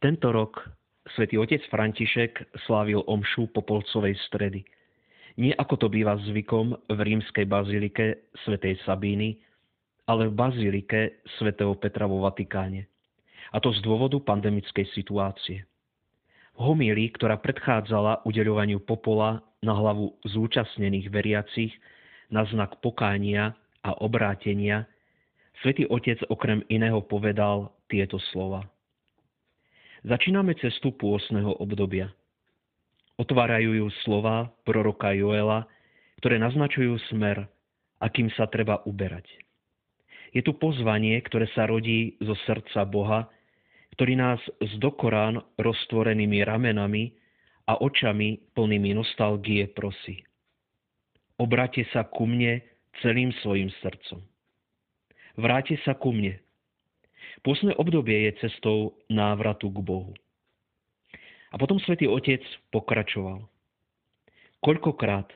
Tento rok svätý otec František slávil omšu Popolcovej stredy. Nie ako to býva zvykom v rímskej bazilike svätej Sabíny, ale v bazilike svätého Petra vo Vatikáne. A to z dôvodu pandemickej situácie. V homílii, ktorá predchádzala udeľovaniu popola na hlavu zúčastnených veriacich na znak pokánia a obrátenia, svätý Otec okrem iného povedal tieto slova. Začíname cestu pôsneho obdobia. Otvárajú ju slova proroka Joela, ktoré naznačujú smer, akým sa treba uberať. Je tu pozvanie, ktoré sa rodí zo srdca Boha, ktorý nás s dokorán roztvorenými ramenami a očami plnými nostalgie prosí. Obráte sa ku mne celým svojim srdcom. Vráte sa ku mne, Pôsne obdobie je cestou návratu k Bohu. A potom svätý Otec pokračoval. Koľkokrát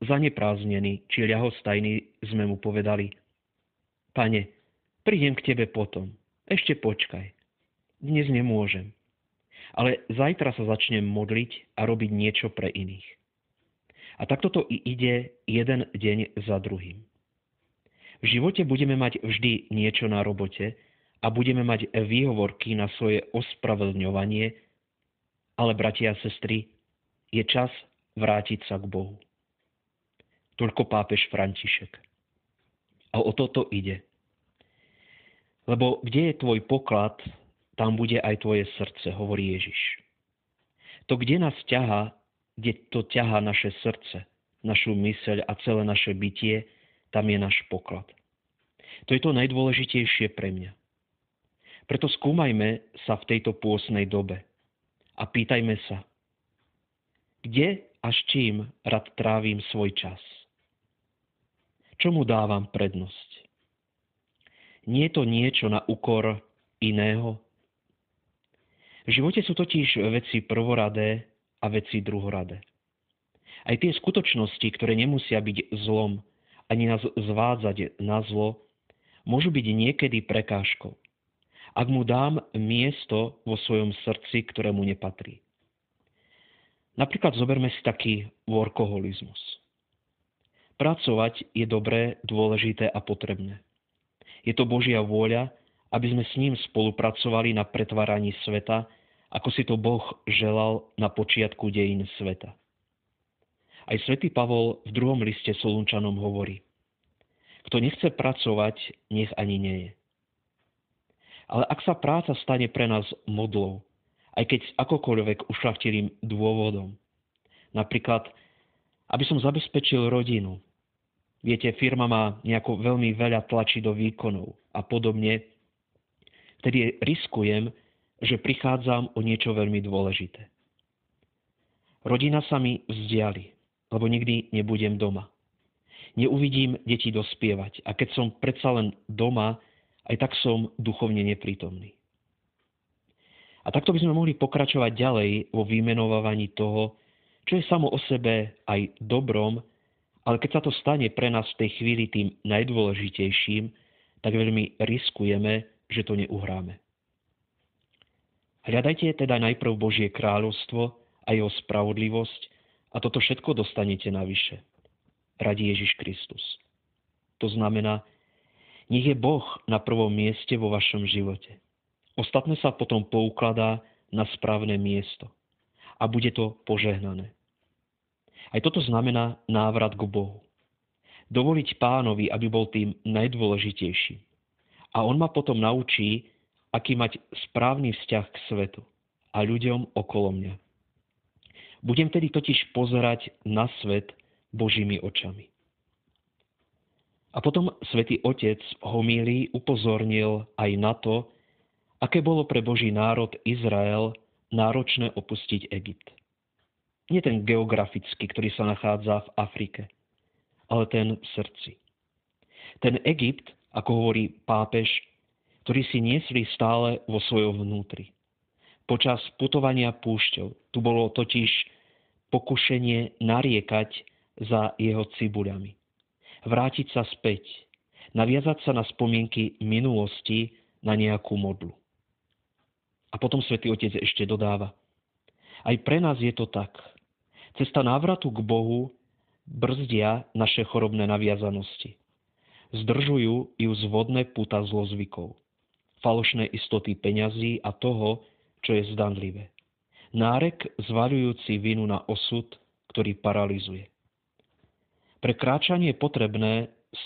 zaneprázdnení či ľahostajní sme mu povedali Pane, prídem k Tebe potom, ešte počkaj. Dnes nemôžem. Ale zajtra sa začnem modliť a robiť niečo pre iných. A takto to i ide jeden deň za druhým. V živote budeme mať vždy niečo na robote, a budeme mať výhovorky na svoje ospravedlňovanie, ale bratia a sestry, je čas vrátiť sa k Bohu. Toľko pápež František. A o toto ide. Lebo kde je tvoj poklad, tam bude aj tvoje srdce, hovorí Ježiš. To, kde nás ťaha, kde to ťaha naše srdce, našu myseľ a celé naše bytie, tam je náš poklad. To je to najdôležitejšie pre mňa. Preto skúmajme sa v tejto pôsnej dobe a pýtajme sa, kde a s čím rad trávim svoj čas? Čomu dávam prednosť? Nie je to niečo na úkor iného? V živote sú totiž veci prvoradé a veci druhoradé. Aj tie skutočnosti, ktoré nemusia byť zlom, ani nás zvádzať na zlo, môžu byť niekedy prekážkou ak mu dám miesto vo svojom srdci, ktorému nepatrí. Napríklad zoberme si taký workoholizmus. Pracovať je dobré, dôležité a potrebné. Je to Božia vôľa, aby sme s ním spolupracovali na pretváraní sveta, ako si to Boh želal na počiatku dejín sveta. Aj svätý Pavol v druhom liste Solunčanom hovorí, kto nechce pracovať, nech ani nie je. Ale ak sa práca stane pre nás modlou, aj keď s akokoľvek ušlachtilým dôvodom, napríklad, aby som zabezpečil rodinu, viete, firma má nejako veľmi veľa tlačí do výkonov a podobne, vtedy riskujem, že prichádzam o niečo veľmi dôležité. Rodina sa mi vzdiali, lebo nikdy nebudem doma. Neuvidím deti dospievať a keď som predsa len doma, aj tak som duchovne neprítomný. A takto by sme mohli pokračovať ďalej vo vymenovaní toho, čo je samo o sebe aj dobrom, ale keď sa to stane pre nás v tej chvíli tým najdôležitejším, tak veľmi riskujeme, že to neuhráme. Hľadajte teda najprv Božie kráľovstvo a jeho spravodlivosť a toto všetko dostanete navyše. Radí Ježiš Kristus. To znamená, nech je Boh na prvom mieste vo vašom živote. Ostatné sa potom poukladá na správne miesto a bude to požehnané. Aj toto znamená návrat k Bohu. Dovoliť pánovi, aby bol tým najdôležitejším. A on ma potom naučí, aký mať správny vzťah k svetu a ľuďom okolo mňa. Budem tedy totiž pozerať na svet Božími očami. A potom svätý Otec homílii upozornil aj na to, aké bolo pre Boží národ Izrael náročné opustiť Egypt. Nie ten geografický, ktorý sa nachádza v Afrike, ale ten v srdci. Ten Egypt, ako hovorí pápež, ktorý si niesli stále vo svojom vnútri. Počas putovania púšťou tu bolo totiž pokušenie nariekať za jeho cibuľami vrátiť sa späť, naviazať sa na spomienky minulosti na nejakú modlu. A potom svätý Otec ešte dodáva. Aj pre nás je to tak. Cesta návratu k Bohu brzdia naše chorobné naviazanosti. Zdržujú ju zvodné puta zlozvykov, falošné istoty peňazí a toho, čo je zdanlivé. Nárek zvaľujúci vinu na osud, ktorý paralizuje. Pre kráčanie je potrebné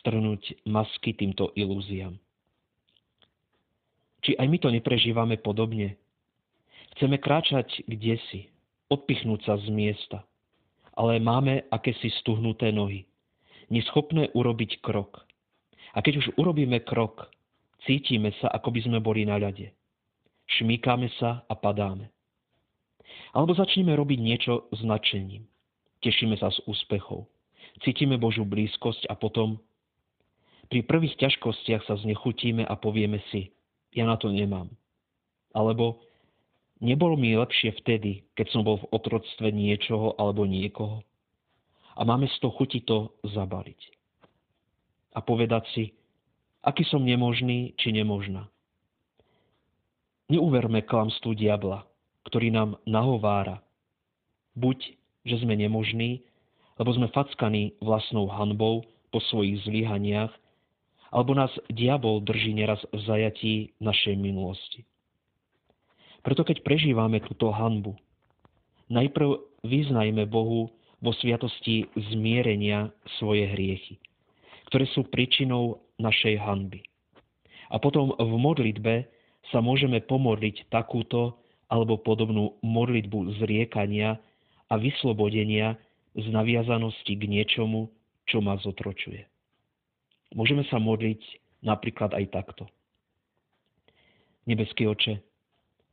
strnúť masky týmto ilúziám. Či aj my to neprežívame podobne? Chceme kráčať kde si, odpichnúť sa z miesta, ale máme akési stuhnuté nohy, neschopné urobiť krok. A keď už urobíme krok, cítime sa, ako by sme boli na ľade. Šmíkame sa a padáme. Alebo začneme robiť niečo s nadšením. Tešíme sa z úspechov. Cítime Božú blízkosť a potom pri prvých ťažkostiach sa znechutíme a povieme si, ja na to nemám. Alebo nebolo mi lepšie vtedy, keď som bol v otroctve niečoho alebo niekoho. A máme z toho chuti to zabaliť. A povedať si, aký som nemožný či nemožná. Neuverme klamstvu diabla, ktorý nám nahovára. Buď, že sme nemožní, lebo sme fackaní vlastnou hanbou po svojich zlyhaniach alebo nás diabol drží neraz v zajatí našej minulosti. Preto keď prežívame túto hanbu, najprv vyznajme Bohu vo sviatosti zmierenia svoje hriechy, ktoré sú príčinou našej hanby. A potom v modlitbe sa môžeme pomodliť takúto alebo podobnú modlitbu zriekania a vyslobodenia z naviazanosti k niečomu, čo ma zotročuje. Môžeme sa modliť napríklad aj takto. Nebeský oče,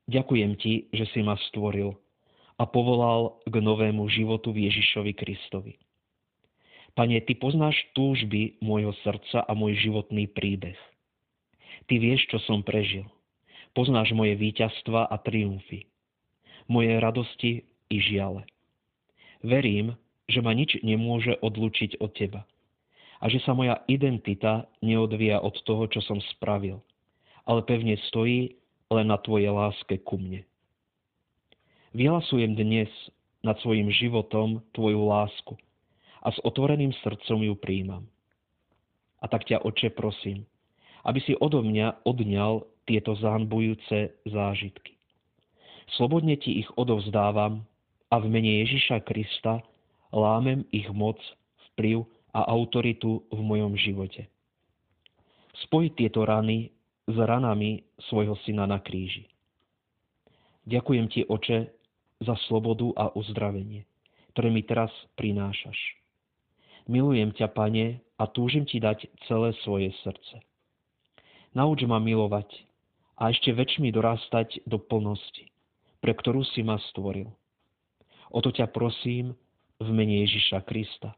ďakujem ti, že si ma stvoril a povolal k novému životu v Ježišovi Kristovi. Pane, Ty poznáš túžby môjho srdca a môj životný príbeh. Ty vieš, čo som prežil. Poznáš moje víťazstva a triumfy. Moje radosti i žiale. Verím, že ma nič nemôže odlučiť od Teba a že sa moja identita neodvíja od toho, čo som spravil, ale pevne stojí len na Tvojej láske ku mne. Vyhlasujem dnes nad svojim životom Tvoju lásku a s otvoreným srdcom ju príjmam. A tak ťa, Oče, prosím, aby si odo mňa odňal tieto zahanbujúce zážitky. Slobodne ti ich odovzdávam a v mene Ježiša Krista lámem ich moc, vplyv a autoritu v mojom živote. Spoj tieto rany s ranami svojho syna na kríži. Ďakujem ti, oče, za slobodu a uzdravenie, ktoré mi teraz prinášaš. Milujem ťa, pane, a túžim ti dať celé svoje srdce. Nauč ma milovať a ešte väčšmi dorastať do plnosti, pre ktorú si ma stvoril. O to ťa prosím v mene Ježiša Krista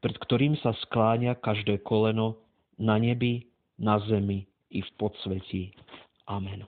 pred ktorým sa skláňa každé koleno na nebi, na zemi i v podsvetí. Amen.